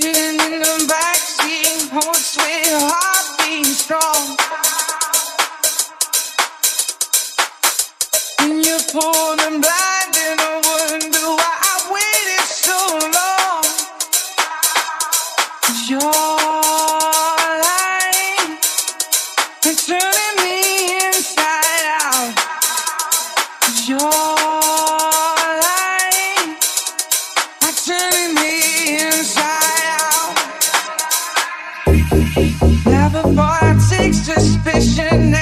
Sitting in the backseat, whole sweet heart beating strong. And you pull. avoid takes suspicion.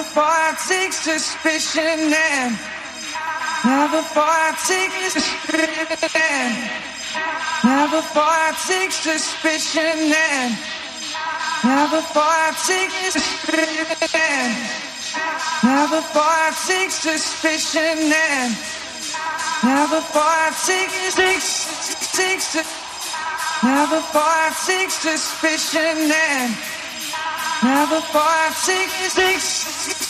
Never thought I take suspicion and now before I take suspicion. And now before I take suspicion and now before I take suspicion. And now before I take suspicion and now before I take six six Never thought I take suspicion and now before I take six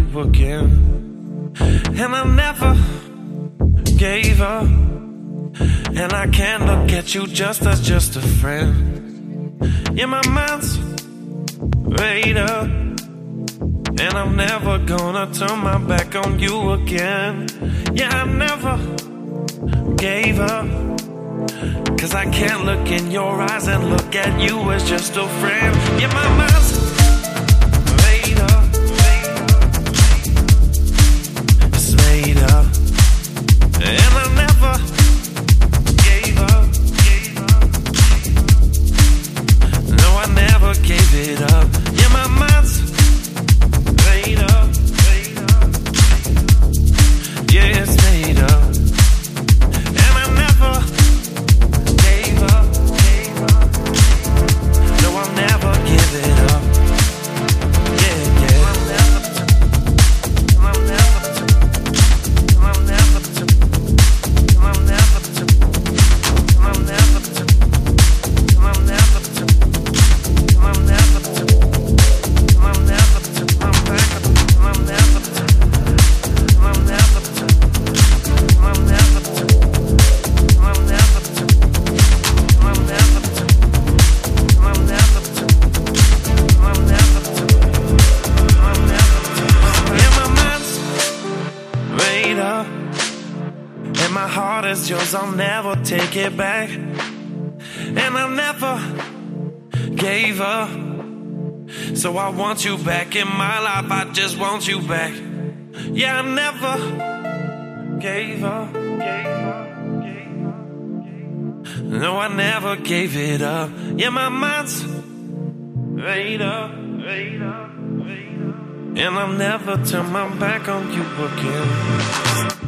Again, and I never gave up. And I can't look at you just as just a friend. Yeah, my mind's made up. And I'm never gonna turn my back on you again. Yeah, I never gave up. Cause I can't look in your eyes and look at you as just a friend. Yeah, my mind's my heart is yours. I'll never take it back, and I never gave up. So I want you back in my life. I just want you back. Yeah, I never gave up. No, I never gave it up. Yeah, my mind's made up, up, made up. And I'll never turn my back on you again.